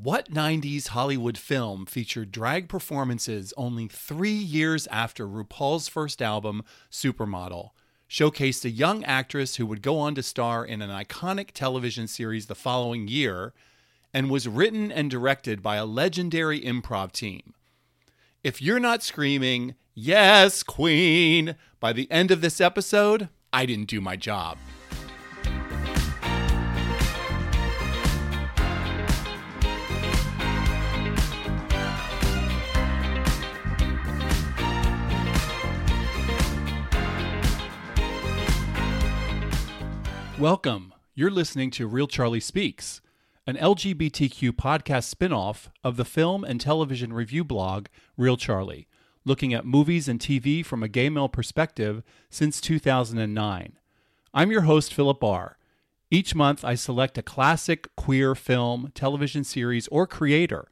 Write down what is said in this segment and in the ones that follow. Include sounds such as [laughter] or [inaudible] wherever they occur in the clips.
What 90s Hollywood film featured drag performances only three years after RuPaul's first album, Supermodel, showcased a young actress who would go on to star in an iconic television series the following year, and was written and directed by a legendary improv team? If you're not screaming, Yes, Queen, by the end of this episode, I didn't do my job. Welcome. You're listening to Reel Charlie Speaks, an LGBTQ podcast spin-off of the film and television review blog Reel Charlie, looking at movies and TV from a gay male perspective since 2009. I'm your host Philip Bahr. Each month I select a classic queer film, television series, or creator.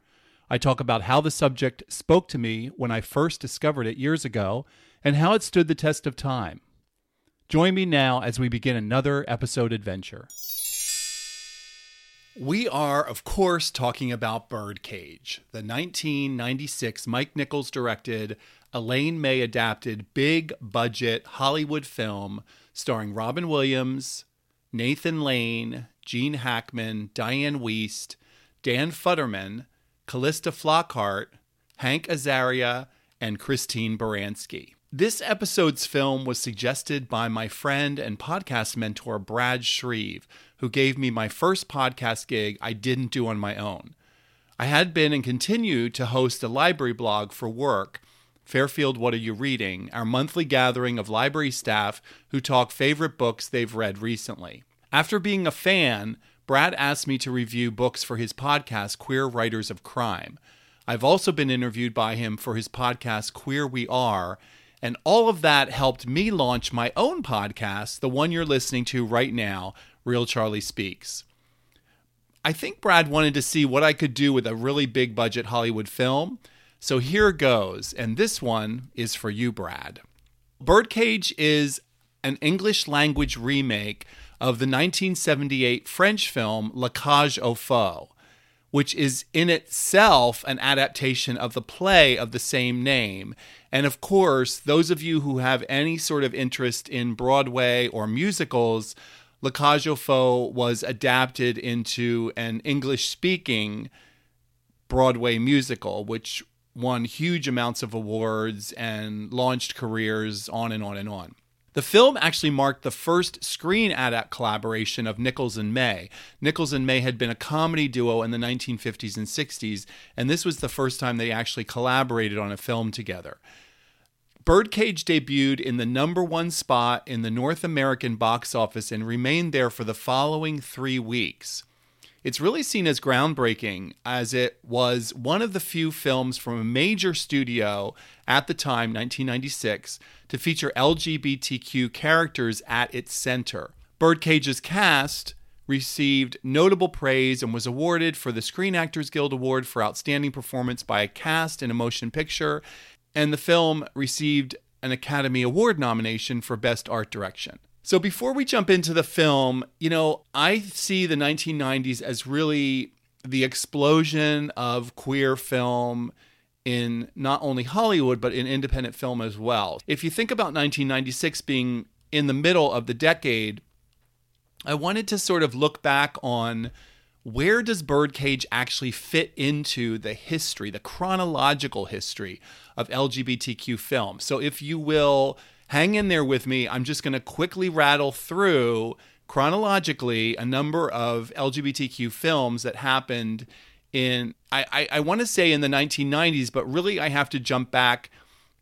I talk about how the subject spoke to me when I first discovered it years ago and how it stood the test of time. Join me now as we begin another episode adventure. We are, of course, talking about Birdcage, the 1996 Mike Nichols directed, Elaine May adapted, big budget Hollywood film starring Robin Williams, Nathan Lane, Gene Hackman, Dianne Wiest, Dan Futterman, Calista Flockhart, Hank Azaria, and Christine Baranski. This episode's film was suggested by my friend and podcast mentor, Brad Shreve, who gave me my first podcast gig I didn't do on my own. I had been and continue to host a library blog for work, Fairfield What Are You Reading, our monthly gathering of library staff who talk favorite books they've read recently. After being a fan, Brad asked me to review books for his podcast, Queer Writers of Crime. I've also been interviewed by him for his podcast, Queer We Are and all of that helped me launch my own podcast, the one you're listening to right now, Reel Charlie Speaks. I think Brad wanted to see what I could do with a really big budget Hollywood film. So here goes. And this one is for you, Brad. Birdcage is an English language remake of the 1978 French film La Cage aux Folles, which is in itself an adaptation of the play of the same name and of course, those of you who have any sort of interest in Broadway or musicals, La Cage aux was adapted into an English speaking Broadway musical, which won huge amounts of awards and launched careers on and on and on. The film actually marked the first screen adapt collaboration of Nichols and May. Nichols and May had been a comedy duo in the 1950s and 60s, and this was the first time they actually collaborated on a film together. Birdcage debuted in the number one spot in the North American box office and remained there for the following three weeks. It's really seen as groundbreaking, as it was one of the few films from a major studio at the time, 1996, to feature LGBTQ characters at its center. Birdcage's cast received notable praise and was awarded for the Screen Actors Guild Award for Outstanding Performance by a Cast in a Motion Picture, and the film received an Academy Award nomination for Best Art Direction. So before we jump into the film, you know, I see the 1990s as really the explosion of queer film in not only Hollywood, but in independent film as well. If you think about 1996 being in the middle of the decade, I wanted to sort of look back on where does Birdcage actually fit into the history, the chronological history of LGBTQ film? So, if you will hang in there with me, I'm just going to quickly rattle through chronologically a number of LGBTQ films that happened in I, I, I want to say in the 1990s, but really I have to jump back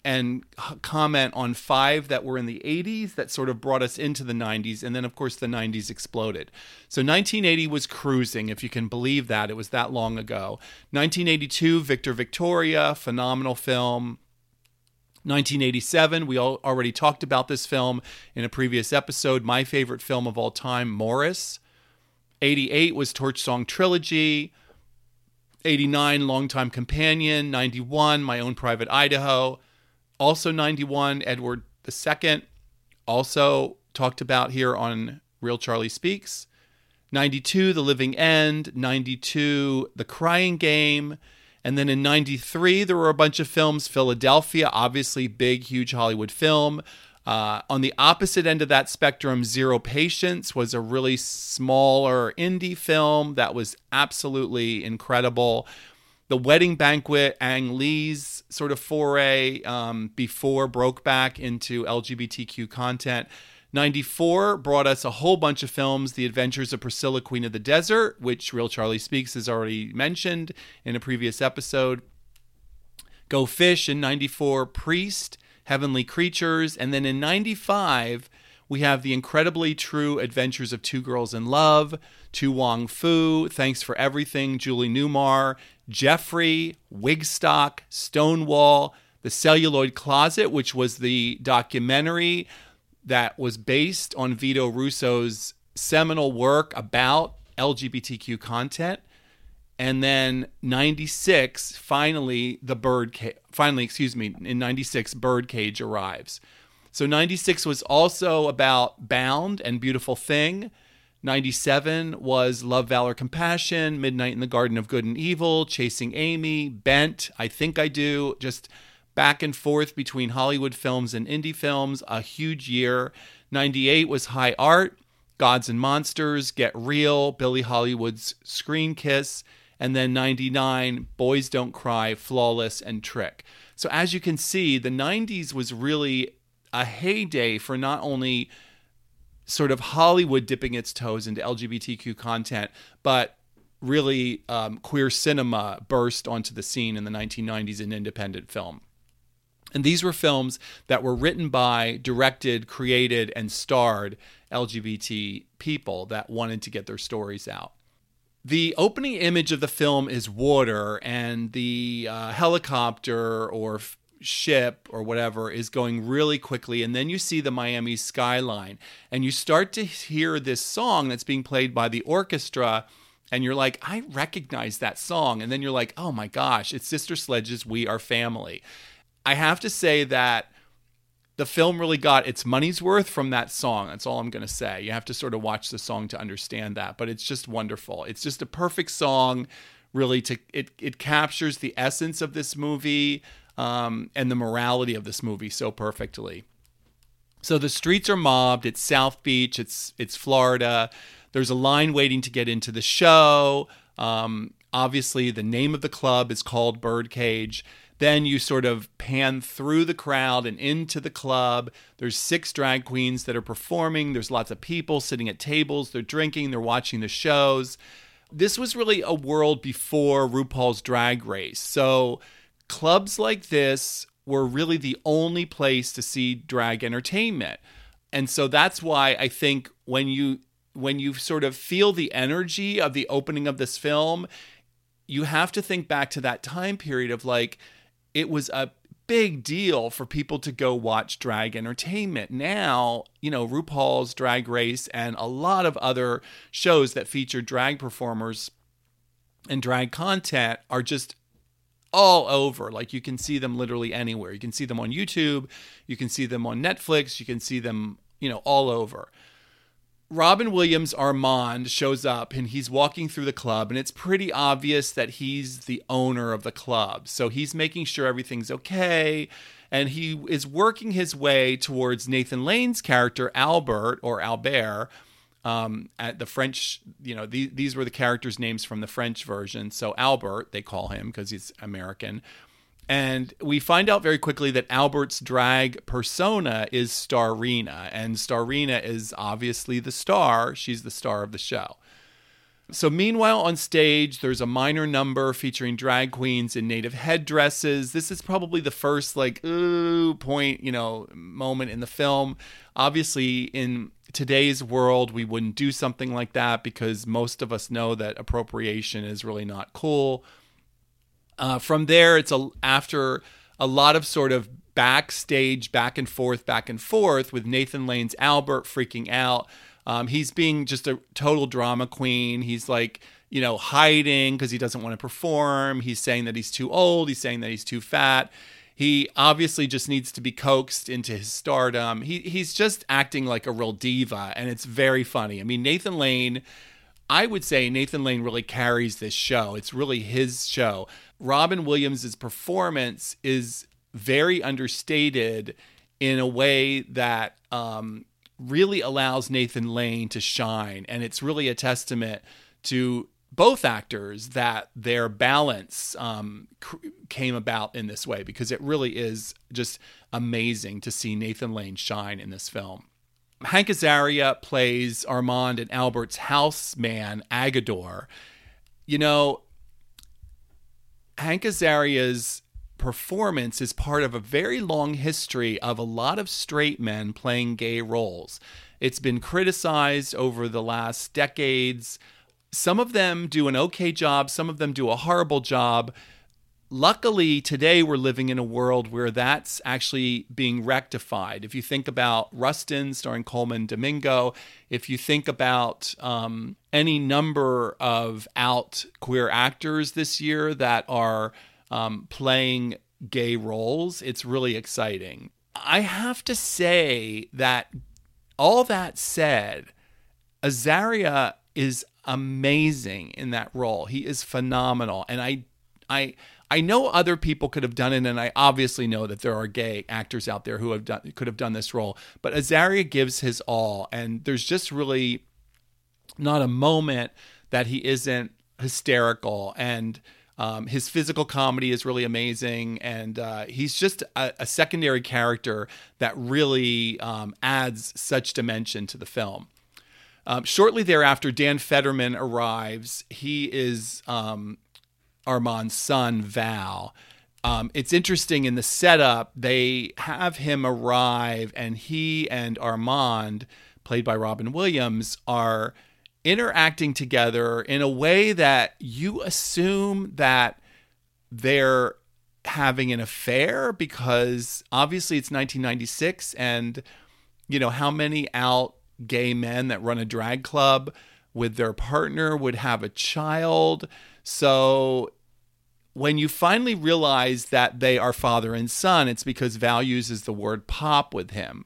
and comment on five that were in the 80s that sort of brought us into the 90s. And then, of course, the 90s exploded. So 1980 was cruising, if you can believe that. It was that long ago. 1982, Victor Victoria, phenomenal film. 1987, we all already talked about this film in a previous episode. My favorite film of all time, Maurice. 88 was Torch Song Trilogy. 89, Longtime Companion. 91, My Own Private Idaho. Also 91, Edward II. Also talked about here on Reel Charlie Speaks. 92, The Living End. 92, The Crying Game. And then in 93, there were a bunch of films. Philadelphia, obviously, big, huge Hollywood film. Uh, on the opposite end of that spectrum, Zero Patience was a really smaller indie film that was absolutely incredible. The Wedding Banquet, Ang Lee's sort of foray um, before Brokeback into LGBTQ content. 94 brought us a whole bunch of films The Adventures of Priscilla, Queen of the Desert, which Reel Charlie Speaks has already mentioned in a previous episode. Go Fish in 94, Priest, Heavenly Creatures. And then in 95, we have The Incredibly True Adventures of Two Girls in Love, To Wong Foo, Thanks for Everything, Julie Newmar, Jeffrey, Wigstock, Stonewall, The Celluloid Closet, which was the documentary that was based on Vito Russo's seminal work about LGBTQ content. And then 96, finally, the bird, finally, excuse me, in 96, Birdcage arrives. So 96 was also about Bound and Beautiful Thing. 97 was Love, Valor, Compassion, Midnight in the Garden of Good and Evil, Chasing Amy, Bent, I Think I Do, just back and forth between Hollywood films and indie films, a huge year. 98 was High Art, Gods and Monsters, Get Real, Billy Hollywood's Screen Kiss, and then 99, Boys Don't Cry, Flawless, and Trick. So as you can see, the 90s was really a heyday for not only sort of Hollywood dipping its toes into LGBTQ content, but really um, queer cinema burst onto the scene in the 1990s in independent film. And these were films that were written by, directed, created, and starred LGBT people that wanted to get their stories out. The opening image of the film is water, and the uh, helicopter or f- ship or whatever is going really quickly. And then you see the Miami skyline, and you start to hear this song that's being played by the orchestra. And you're like, I recognize that song. And then you're like, oh my gosh, it's Sister Sledge's We Are Family. I have to say that the film really got its money's worth from that song. That's all I'm going to say. You have to sort of watch the song to understand that, but it's just wonderful. It's just a perfect song, really. To it, it captures the essence of this movie um, and the morality of this movie so perfectly. So the streets are mobbed. It's South Beach. It's it's Florida. There's a line waiting to get into the show. Um, obviously, the name of the club is called Birdcage then you sort of pan through the crowd and into the club. There's six drag queens that are performing. There's lots of people sitting at tables. They're drinking, they're watching the shows. This was really a world before RuPaul's Drag Race. So clubs like this were really the only place to see drag entertainment. And so that's why I think when you when you sort of feel the energy of the opening of this film, you have to think back to that time period of like it was a big deal for people to go watch drag entertainment. Now, you know, RuPaul's Drag Race and a lot of other shows that feature drag performers and drag content are just all over. Like you can see them literally anywhere. You can see them on YouTube, you can see them on Netflix, you can see them, you know, all over. Robin Williams Armand shows up and he's walking through the club, and it's pretty obvious that he's the owner of the club. So he's making sure everything's okay. And he is working his way towards Nathan Lane's character, Albert or Albert. Um, at the French, you know, these, these were the characters' names from the French version. So Albert, they call him because he's American. And we find out very quickly that Albert's drag persona is Starina, and Starina is obviously the star. She's the star of the show. So, meanwhile, on stage, there's a minor number featuring drag queens in native headdresses. This is probably the first, like, ooh, point, you know, moment in the film. Obviously, in today's world, we wouldn't do something like that because most of us know that appropriation is really not cool. Uh, from there, it's a after a lot of sort of backstage back and forth, back and forth with Nathan Lane's Albert freaking out. Um, he's being just a total drama queen. He's like, you know, hiding because he doesn't want to perform. He's saying that he's too old. He's saying that he's too fat. He obviously just needs to be coaxed into his stardom. He he's just acting like a real diva, and it's very funny. I mean, Nathan Lane I would say Nathan Lane really carries this show. It's really his show. Robin Williams' performance is very understated in a way that um, really allows Nathan Lane to shine. And it's really a testament to both actors that their balance um, came about in this way because it really is just amazing to see Nathan Lane shine in this film. Hank Azaria plays Armand and Albert's houseman, Agador. You know, Hank Azaria's performance is part of a very long history of a lot of straight men playing gay roles. It's been criticized over the last decades. Some of them do an okay job, some of them do a horrible job. Luckily, today we're living in a world where that's actually being rectified. If you think about Rustin starring Colman Domingo, if you think about um, any number of out queer actors this year that are um, playing gay roles, it's really exciting. I have to say that all that said, Azaria is amazing in that role. He is phenomenal, and I, I, I know other people could have done it, and I obviously know that there are gay actors out there who have done could have done this role. But Azaria gives his all, and there's just really not a moment that he isn't hysterical and um, his physical comedy is really amazing, and uh, he's just a, a, secondary character that really um, adds such dimension to the film. Um, shortly thereafter, Dan Futterman arrives. He is um, Armand's son, Val. Um, it's interesting in the setup, they have him arrive, and he and Armand, played by Robin Williams, are interacting together in a way that you assume that they're having an affair because obviously it's 1996 and you know how many out gay men that run a drag club with their partner would have a child so when you finally realize that they are father and son it's because val uses the word pop with him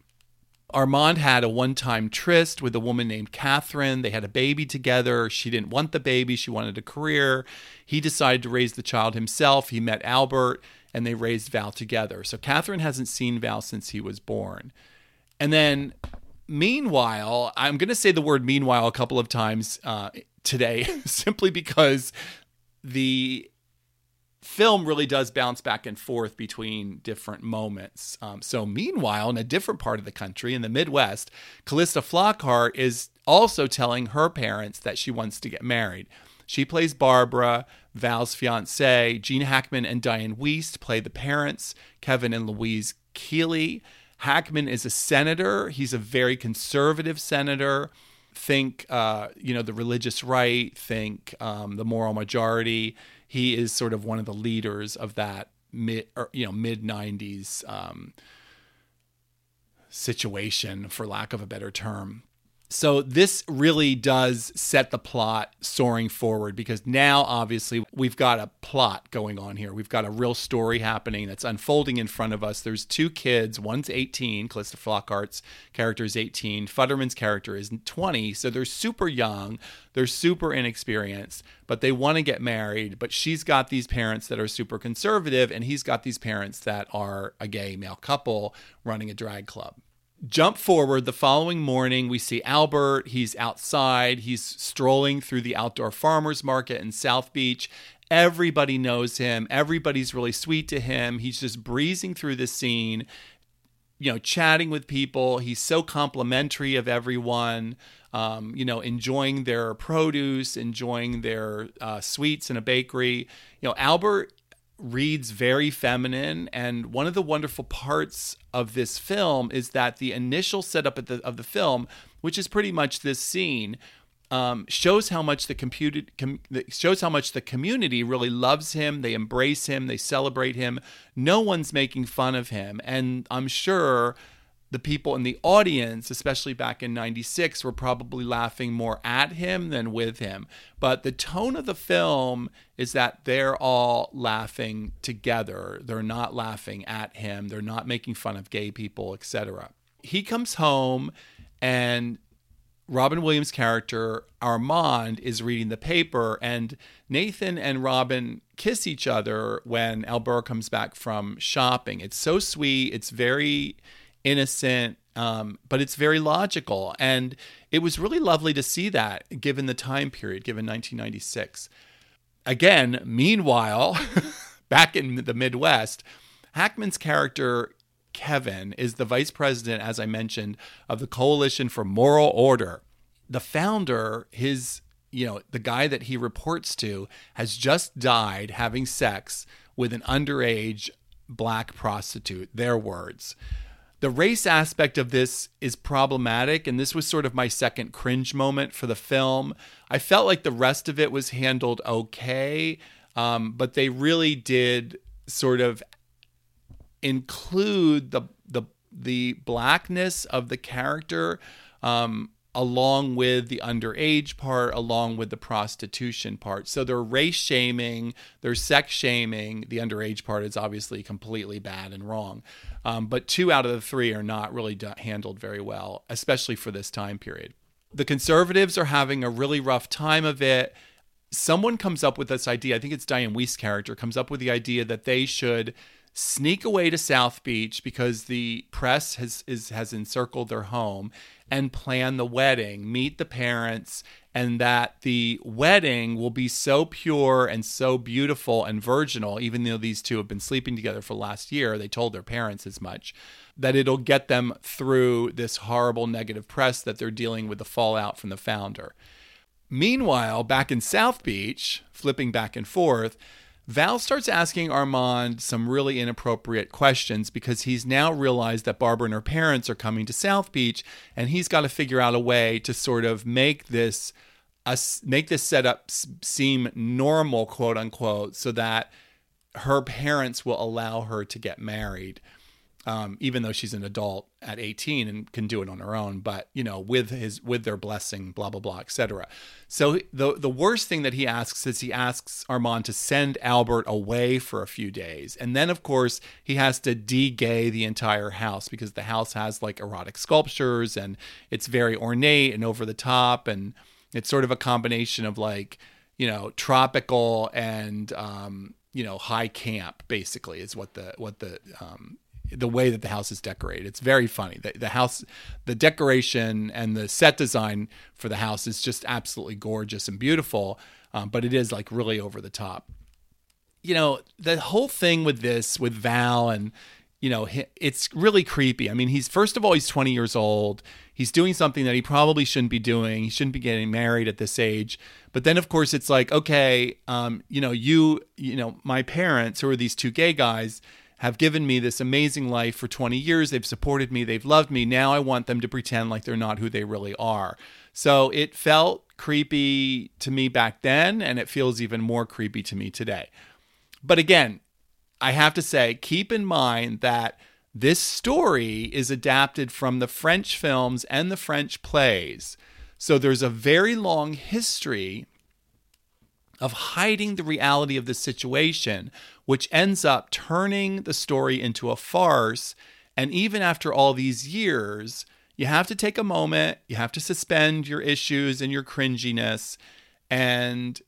Armand had a one time tryst with a woman named Catherine. They had a baby together. She didn't want the baby, she wanted a career. He decided to raise the child himself. He met Albert and they raised Val together. So Catherine hasn't seen Val since he was born. And then, meanwhile, I'm going to say the word meanwhile a couple of times uh, today [laughs] simply because the film really does bounce back and forth between different moments. Um, so, meanwhile, in a different part of the country, in the Midwest, Calista Flockhart is also telling her parents that she wants to get married. She plays Barbara, Val's fiance. Gene Hackman and Dianne Wiest play the parents, Kevin and Louise Keeley. Hackman is a senator. He's a very conservative senator. Think, uh, you know, the religious right. Think um, the moral majority he is sort of one of the leaders of that mid or, you know mid 90s um, situation for lack of a better term so this really does set the plot soaring forward because now obviously we've got a plot going on here. We've got a real story happening that's unfolding in front of us. There's two kids. One's 18. Calista Flockhart's character is 18. Futterman's character is 20. So they're super young. They're super inexperienced, but they want to get married. But she's got these parents that are super conservative, and he's got these parents that are a gay male couple running a drag club jump forward the following morning. We see albert. He's outside. He's strolling through the outdoor farmers market in south beach. Everybody knows him. Everybody's really sweet to him. He's just breezing through the scene you know chatting with people. He's so complimentary of everyone um, you know enjoying their produce enjoying their uh, sweets in a bakery. You know albert reads very feminine and one of the wonderful parts of this film is that the initial setup of the, of the film which is pretty much this scene um, shows how much the computed com- shows how much the community really loves him they embrace him they celebrate him. No one's making fun of him and i'm sure the people in the audience, especially back in 96, were probably laughing more at him than with him. But the tone of the film is that they're all laughing together. They're not laughing at him, they're not making fun of gay people, etc. He comes home and Robin Williams' character, Armand, is reading the paper, and Nathan and Robin kiss each other when Albert comes back from shopping. It's so sweet. It's very innocent, um, but it's very logical. And it was really lovely to see that given the time period, given 1996. Again, meanwhile, [laughs] back in the Midwest, Hackman's character Kevin is the vice president, as I mentioned, of the Coalition for Moral Order. The founder, his, you know, the guy that he reports to, has just died having sex with an underage black prostitute. Their words. The race aspect of this is problematic, and this was sort of my second cringe moment for the film. I felt like the rest of it was handled okay, um, but they really did sort of include the the the blackness of the character um, along with the underage part, along with the prostitution part. So they're race shaming, they're sex shaming. The underage part is obviously completely bad and wrong. Um, but two out of the three are not really handled very well, especially for this time period. The conservatives are having a really rough time of it. Someone comes up with this idea. I think it's Dianne Wiest' character comes up with the idea that they should sneak away to South Beach because the press has is, has encircled their home and plan the wedding, meet the parents, and that the wedding will be so pure and so beautiful and virginal, even though these two have been sleeping together for last year, they told their parents as much, that it'll get them through this horrible negative press that they're dealing with the fallout from the founder. Meanwhile, back in South Beach, flipping back and forth, Val starts asking Armand some really inappropriate questions because he's now realized that Barbara and her parents are coming to South Beach, and he's got to figure out a way to sort of make this a, make this setup seem normal, quote unquote, so that her parents will allow her to get married um, even though she's an adult at 18 and can do it on her own but you know with his with their blessing blah blah blah etc so the the worst thing that he asks is he asks armand to send albert away for a few days. And then of course he has to de-gay the entire house because the house has like erotic sculptures and it's very ornate and over the top. And it's sort of a combination of like you know tropical and um, you know high camp basically is what the what the um, the way that the house is decorated. It's very funny. The, the house, the decoration and the set design for the house is just absolutely gorgeous and beautiful, um, but it is like really over the top. You know, the whole thing with this, with Val and, you know, it's really creepy. I mean, he's, first of all, he's 20 years old. He's doing something that he probably shouldn't be doing. He shouldn't be getting married at this age. But then, of course, it's like, okay, um, you know, you, you know, my parents, who are these two gay guys, have given me this amazing life for 20 years. They've supported me, they've loved me. Now I want them to pretend like they're not who they really are. So it felt creepy to me back then, and it feels even more creepy to me today. But again, I have to say, keep in mind that this story is adapted from the French films and the French plays. So there's a very long history of hiding the reality of the situation, which ends up turning the story into a farce. And even after all these years, you have to take a moment, you have to suspend your issues and your cringiness. And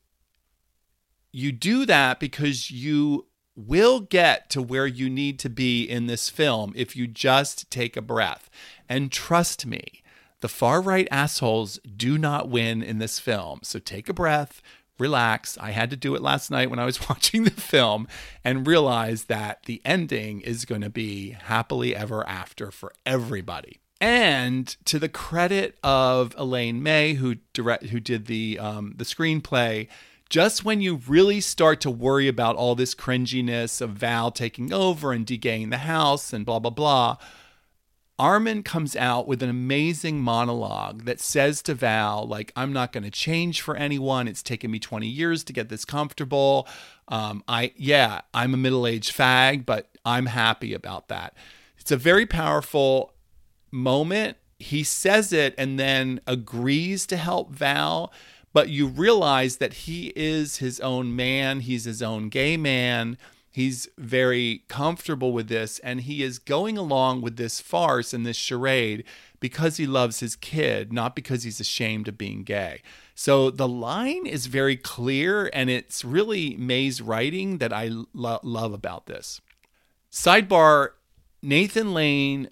you do that because you will get to where you need to be in this film if you just take a breath. And trust me, the far right assholes do not win in this film. So take a breath, relax. I had to do it last night when I was [laughs] watching the film and realize that the ending is going to be happily ever after for everybody. And to the credit of Elaine May, who direct, who did the um, the screenplay, just when you really start to worry about all this cringiness of Val taking over and degaying the house and blah blah blah, Armand comes out with an amazing monologue that says to Val, like, I'm not going to change for anyone. It's taken me 20 years to get this comfortable. Um, I, yeah, I'm a middle aged fag, but I'm happy about that. It's a very powerful moment. He says it and then agrees to help Val, but you realize that he is his own man, he's his own gay man He's very comfortable with this, and he is going along with this farce and this charade because he loves his kid, not because he's ashamed of being gay. So the line is very clear, and it's really May's writing that I lo- love about this. Sidebar Nathan Lane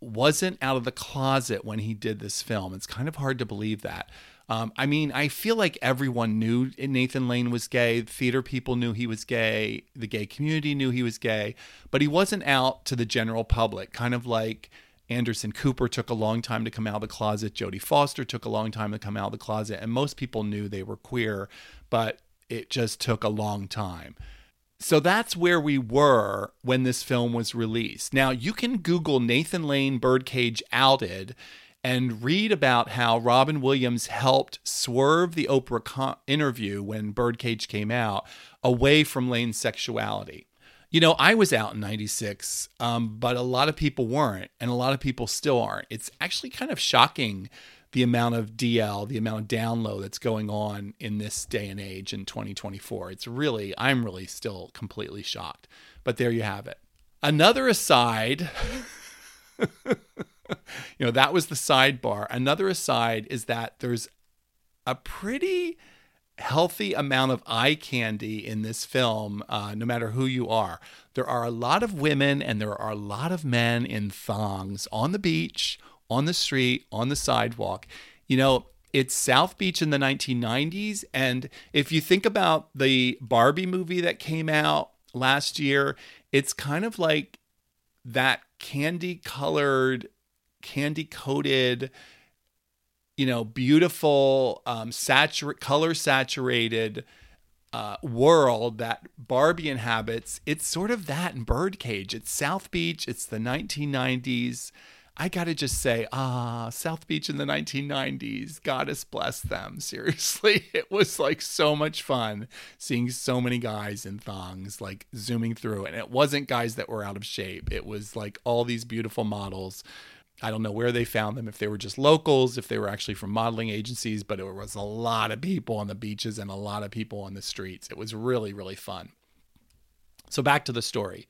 wasn't out of the closet when he did this film. It's kind of hard to believe that. Um, I mean, I feel like everyone knew Nathan Lane was gay. Theater people knew he was gay. The gay community knew he was gay, but he wasn't out to the general public. Kind of like Anderson Cooper took a long time to come out of the closet. Jodie Foster took a long time to come out of the closet, and most people knew they were queer, but it just took a long time. So that's where we were when this film was released. Now, you can Google Nathan Lane Birdcage outed and read about how Robin Williams helped swerve the Oprah con- interview when Birdcage came out away from Lane's sexuality. You know, I was out in 96, um, but a lot of people weren't, and a lot of people still aren't. It's actually kind of shocking the amount of DL, the amount of down low that's going on in this day and age in 2024. It's really, I'm really still completely shocked. But there you have it. Another aside. [laughs] you know, that was the sidebar. Another aside is that there's a pretty healthy amount of eye candy in this film, uh, no matter who you are. There are a lot of women and there are a lot of men in thongs on the beach, on the street, on the sidewalk. You know, it's South Beach in the 1990s. And if you think about the Barbie movie that came out last year, it's kind of like that candy colored candy coated, you know, beautiful, um, saturate, color saturated uh, world that Barbie inhabits. It's sort of that in Birdcage. It's South Beach. It's the 1990s. I gotta just say, ah, South Beach in the 1990s. Goddess bless them. [laughs] Seriously, it was like so much fun seeing so many guys in thongs, like zooming through. And it wasn't guys that were out of shape, it was like all these beautiful models I don't know where they found them, if they were just locals, if they were actually from modeling agencies, but it was a lot of people on the beaches and a lot of people on the streets. It was really, really fun. So back to the story.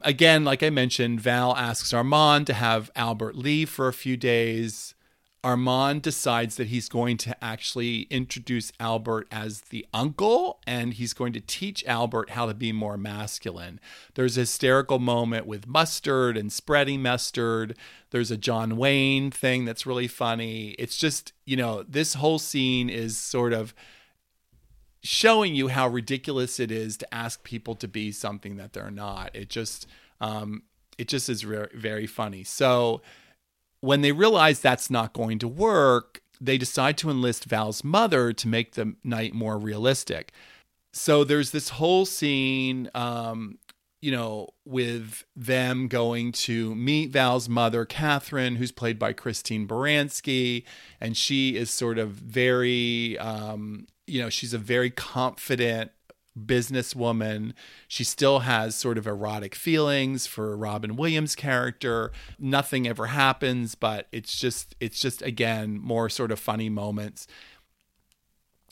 Again, like I mentioned, Val asks Armand to have Albert leave for a few days. Armand decides that he's going to actually introduce Albert as the uncle and he's going to teach Albert how to be more masculine. There's a hysterical moment with mustard and spreading mustard. There's a John Wayne thing that's really funny. It's just, you know, this whole scene is sort of showing you how ridiculous it is to ask people to be something that they're not. It just, um, it just is re- very funny. So, when they realize that's not going to work, they decide to enlist Val's mother to make the night more realistic. So there's this whole scene, um, you know, with them going to meet Val's mother, Catherine, who's played by Christine Baranski. And she is sort of very, um, you know, she's a very confident businesswoman. She still has sort of erotic feelings for Robin Williams' character. Nothing ever happens, but it's just it's just again more sort of funny moments.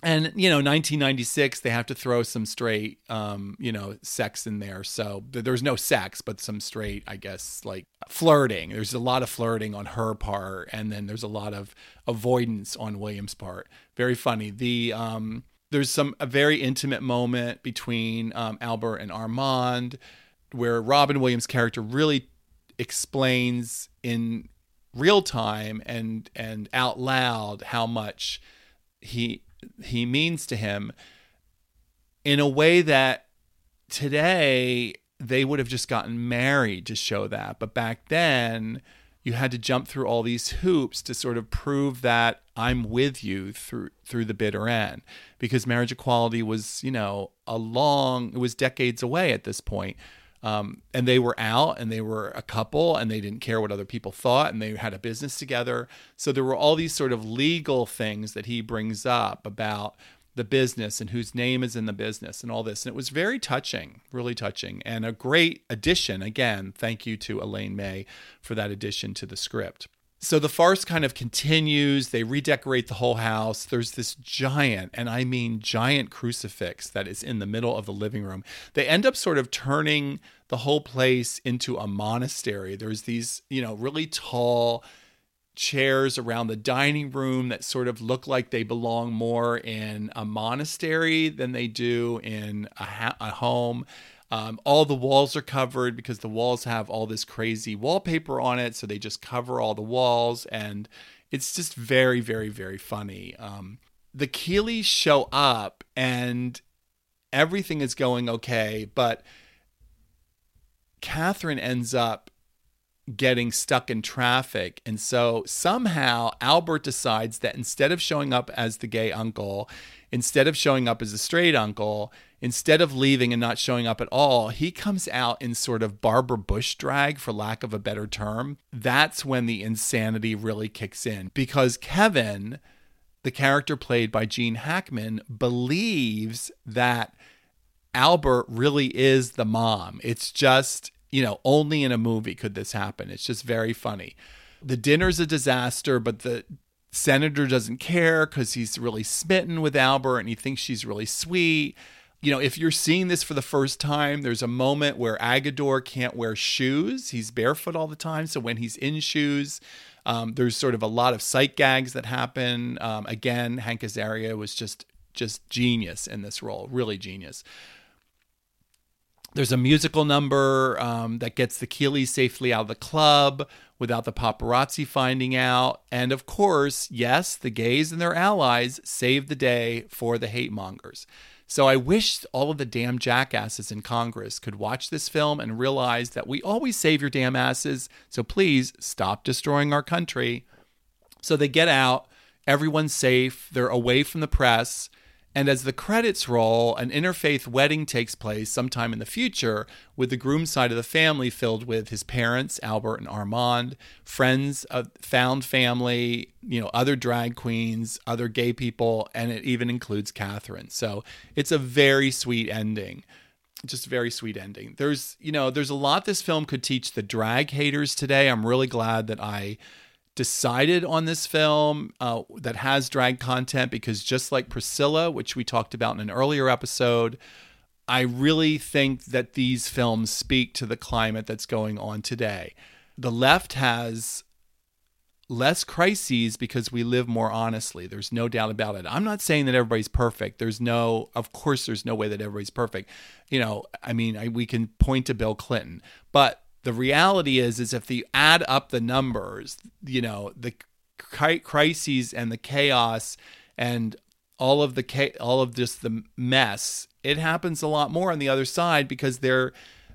And you know, 1996, they have to throw some straight, um, you know, sex in there. So there's no sex, but some straight, I guess, like flirting. There's a lot of flirting on her part, and then there's a lot of avoidance on Williams' part. Very funny. The um, there's some a very intimate moment between um, Albert and Armand where Robin Williams' character really explains in real time and and out loud how much he he means to him in a way that today they would have just gotten married to show that. But back then you had to jump through all these hoops to sort of prove that I'm with you through through the bitter end. Because marriage equality was you know a long it was decades away at this point. Um, and they were out and they were a couple and they didn't care what other people thought and they had a business together. So there were all these sort of legal things that he brings up about the business and whose name is in the business and all this. And it was very touching, really touching, and a great addition. Again, thank you to Elaine May for that addition to the script. so the farce kind of continues. They redecorate the whole house. There's this giant, and I mean giant crucifix that is in the middle of the living room. They end up sort of turning the whole place into a monastery. There's these, you know, really tall chairs around the dining room that sort of look like they belong more in a monastery than they do in a, ha- a home. Um, all the walls are covered because the walls have all this crazy wallpaper on it. So they just cover all the walls. And it's just very, very, very funny. Um, the Keeleys show up and everything is going okay. But Catherine ends up getting stuck in traffic. And so somehow Albert decides that instead of showing up as the gay uncle, instead of showing up as a straight uncle, instead of leaving and not showing up at all, he comes out in sort of Barbara Bush drag, for lack of a better term. That's when the insanity really kicks in because Kevin, the character played by Gene Hackman, believes that Albert really is the mom. It's just you know, only in a movie could this happen. It's just very funny. The dinner's a disaster, but the senator doesn't care because he's really smitten with Albert and he thinks she's really sweet. You know, if you're seeing this for the first time, there's a moment where Agador can't wear shoes. He's barefoot all the time. So when he's in shoes, um, there's sort of a lot of sight gags that happen. Um, again, Hank Azaria was just just genius in this role, really genius. There's a musical number um, that gets the Keeleys safely out of the club without the paparazzi finding out. And of course, yes, the gays and their allies save the day for the hate mongers. So I wish all of the damn jackasses in Congress could watch this film and realize that we always save your damn asses. So please stop destroying our country. So they get out, everyone's safe, they're away from the press. And as the credits roll, an interfaith wedding takes place sometime in the future with the groom's side of the family filled with his parents, Albert and Armand, friends, a found family, you know, other drag queens, other gay people, and it even includes Catherine. So it's a very sweet ending. Just very sweet ending. There's, you know, there's a lot this film could teach the drag haters today. I'm really glad that I decided on this film uh, that has drag content because just like Priscilla, which we talked about in an earlier episode, I really think that these films speak to the climate that's going on today. The left has less crises because we live more honestly. There's no doubt about it. I'm not saying that everybody's perfect. There's no, of course, there's no way that everybody's perfect. You know, I mean, I, we can point to Bill Clinton, but the reality is is if you add up the numbers you know the crises and the chaos and all of the all of just the mess it happens a lot more on the other side because they're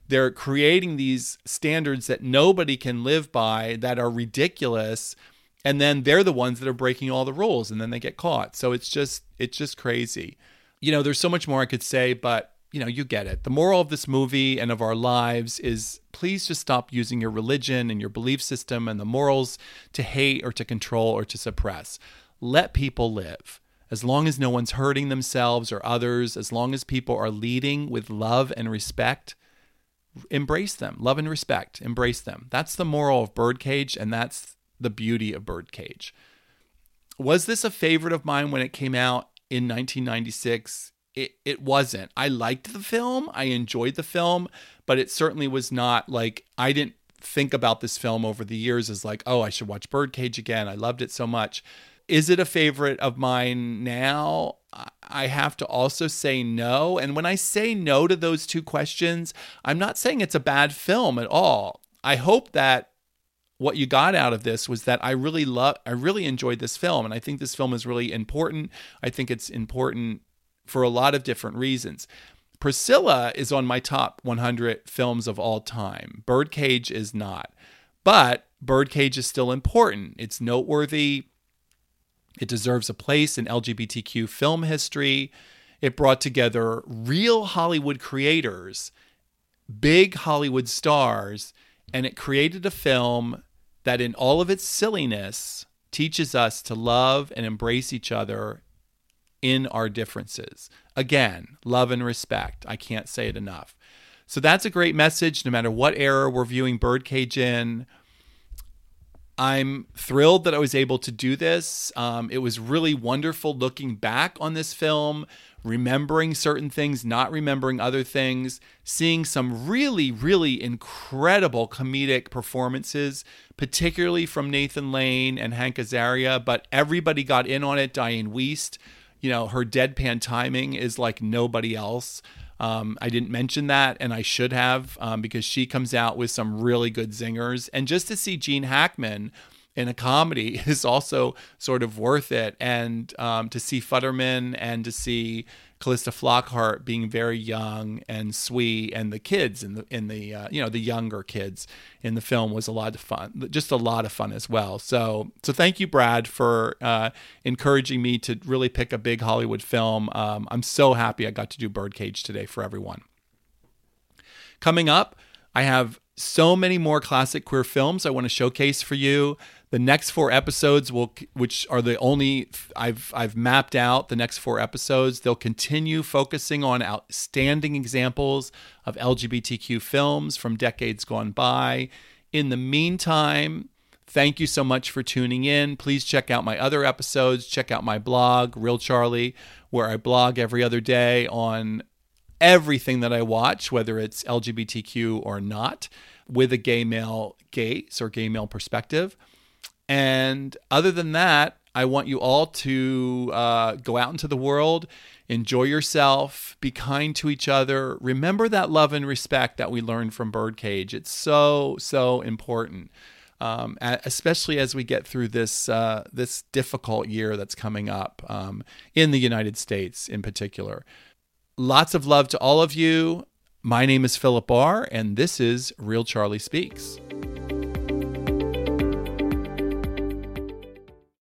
they're creating these standards that nobody can live by that are ridiculous. And then they're the ones that are breaking all the rules and then they get caught. So it's just it's just crazy. You know there's so much more i could say but you know, you get it. The moral of this movie and of our lives is please just stop using your religion and your belief system and the morals to hate or to control or to suppress. Let people live. As long as no one's hurting themselves or others, as long as people are leading with love and respect, embrace them. Love and respect, embrace them. That's the moral of Birdcage, and that's the beauty of Birdcage. Was this a favorite of mine when it came out in 1996? It, it wasn't. I liked the film. I enjoyed the film, but it certainly was not like I didn't think about this film over the years as like, oh, I should watch Birdcage again. I loved it so much. Is it a favorite of mine now? I have to also say no. And when I say no to those two questions, I'm not saying it's a bad film at all. I hope that what you got out of this was that I really love I really enjoyed this film and I think this film is really important. I think it's important for a lot of different reasons. Priscilla is on my top 100 films of all time. Birdcage is not. But Birdcage is still important. It's noteworthy. It deserves a place in LGBTQ film history. It brought together real Hollywood creators, big Hollywood stars, and it created a film that, in all of its silliness, teaches us to love and embrace each other in our differences. Again, love and respect. I can't say it enough. So that's a great message no matter what era we're viewing Birdcage in. I'm thrilled that I was able to do this. Um, it was really wonderful looking back on this film, remembering certain things, not remembering other things, seeing some really, really incredible comedic performances, particularly from Nathan Lane and Hank Azaria. But everybody got in on it. Dianne Wiest, you know, her deadpan timing is like nobody else. Um, I didn't mention that, and I should have um, because she comes out with some really good zingers. And just to see Gene Hackman in a comedy [laughs] is also sort of worth it. And um, to see Futterman and to see Calista Flockhart being very young and sweet, and the kids in the in the uh, you know the younger kids in the film was a lot of fun, just a lot of fun as well. So so thank you, Brad, for uh, encouraging me to really pick a big Hollywood film. Um, I'm so happy I got to do Birdcage today for everyone. Coming up, I have so many more classic queer films I want to showcase for you. The next four episodes will, which are the only I've I've mapped out the next four episodes. They'll continue focusing on outstanding examples of LGBTQ films from decades gone by. In the meantime, thank you so much for tuning in. Please check out my other episodes. Check out my blog, Reel Charlie, where I blog every other day on everything that I watch, whether it's LGBTQ or not, with a gay male gaze or gay male perspective. And other than that, I want you all to uh, go out into the world, enjoy yourself, be kind to each other. Remember that love and respect that we learned from Birdcage. It's so, so important. Um, especially as we get through this uh, this difficult year that's coming up um, in the United States, in particular. Lots of love to all of you. My name is Philip Bahr, and this is Reel Charlie Speaks.